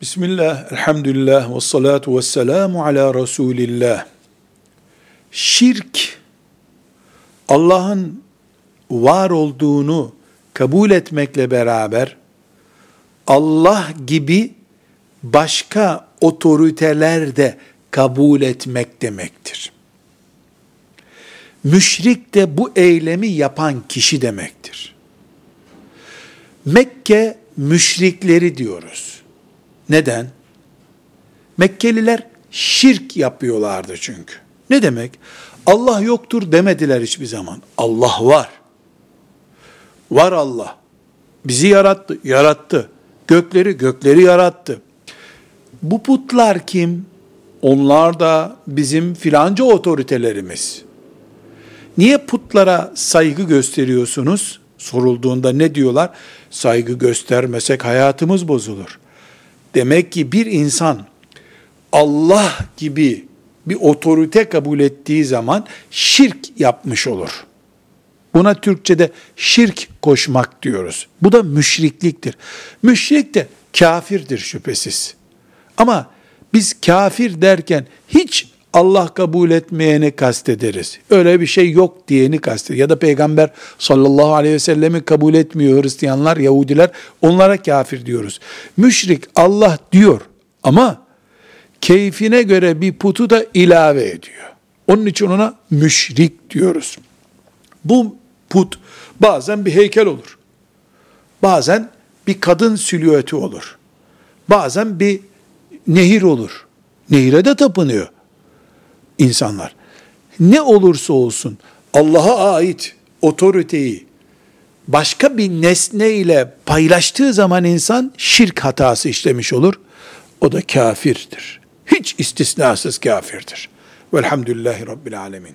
Bismillah, elhamdülillah, ve salatu ve selamu ala Resulillah. Şirk, Allah'ın var olduğunu kabul etmekle beraber, Allah gibi başka otoriteler de kabul etmek demektir. Müşrik de bu eylemi yapan kişi demektir. Mekke müşrikleri diyoruz. Neden? Mekkeliler şirk yapıyorlardı çünkü. Ne demek? Allah yoktur demediler hiçbir zaman. Allah var. Var Allah. Bizi yarattı, yarattı. Gökleri, gökleri yarattı. Bu putlar kim? Onlar da bizim filanca otoritelerimiz. Niye putlara saygı gösteriyorsunuz? Sorulduğunda ne diyorlar? Saygı göstermesek hayatımız bozulur. Demek ki bir insan Allah gibi bir otorite kabul ettiği zaman şirk yapmış olur. Buna Türkçe'de şirk koşmak diyoruz. Bu da müşrikliktir. Müşrik de kafirdir şüphesiz. Ama biz kafir derken hiç Allah kabul etmeyeni kastederiz. Öyle bir şey yok diyeni kastederiz. Ya da peygamber sallallahu aleyhi ve sellemi kabul etmiyor Hristiyanlar, Yahudiler. Onlara kafir diyoruz. Müşrik Allah diyor ama keyfine göre bir putu da ilave ediyor. Onun için ona müşrik diyoruz. Bu put bazen bir heykel olur. Bazen bir kadın silüeti olur. Bazen bir nehir olur. Nehire de tapınıyor insanlar. Ne olursa olsun Allah'a ait otoriteyi başka bir nesne ile paylaştığı zaman insan şirk hatası işlemiş olur. O da kafirdir. Hiç istisnasız kafirdir. Velhamdülillahi Rabbil Alemin.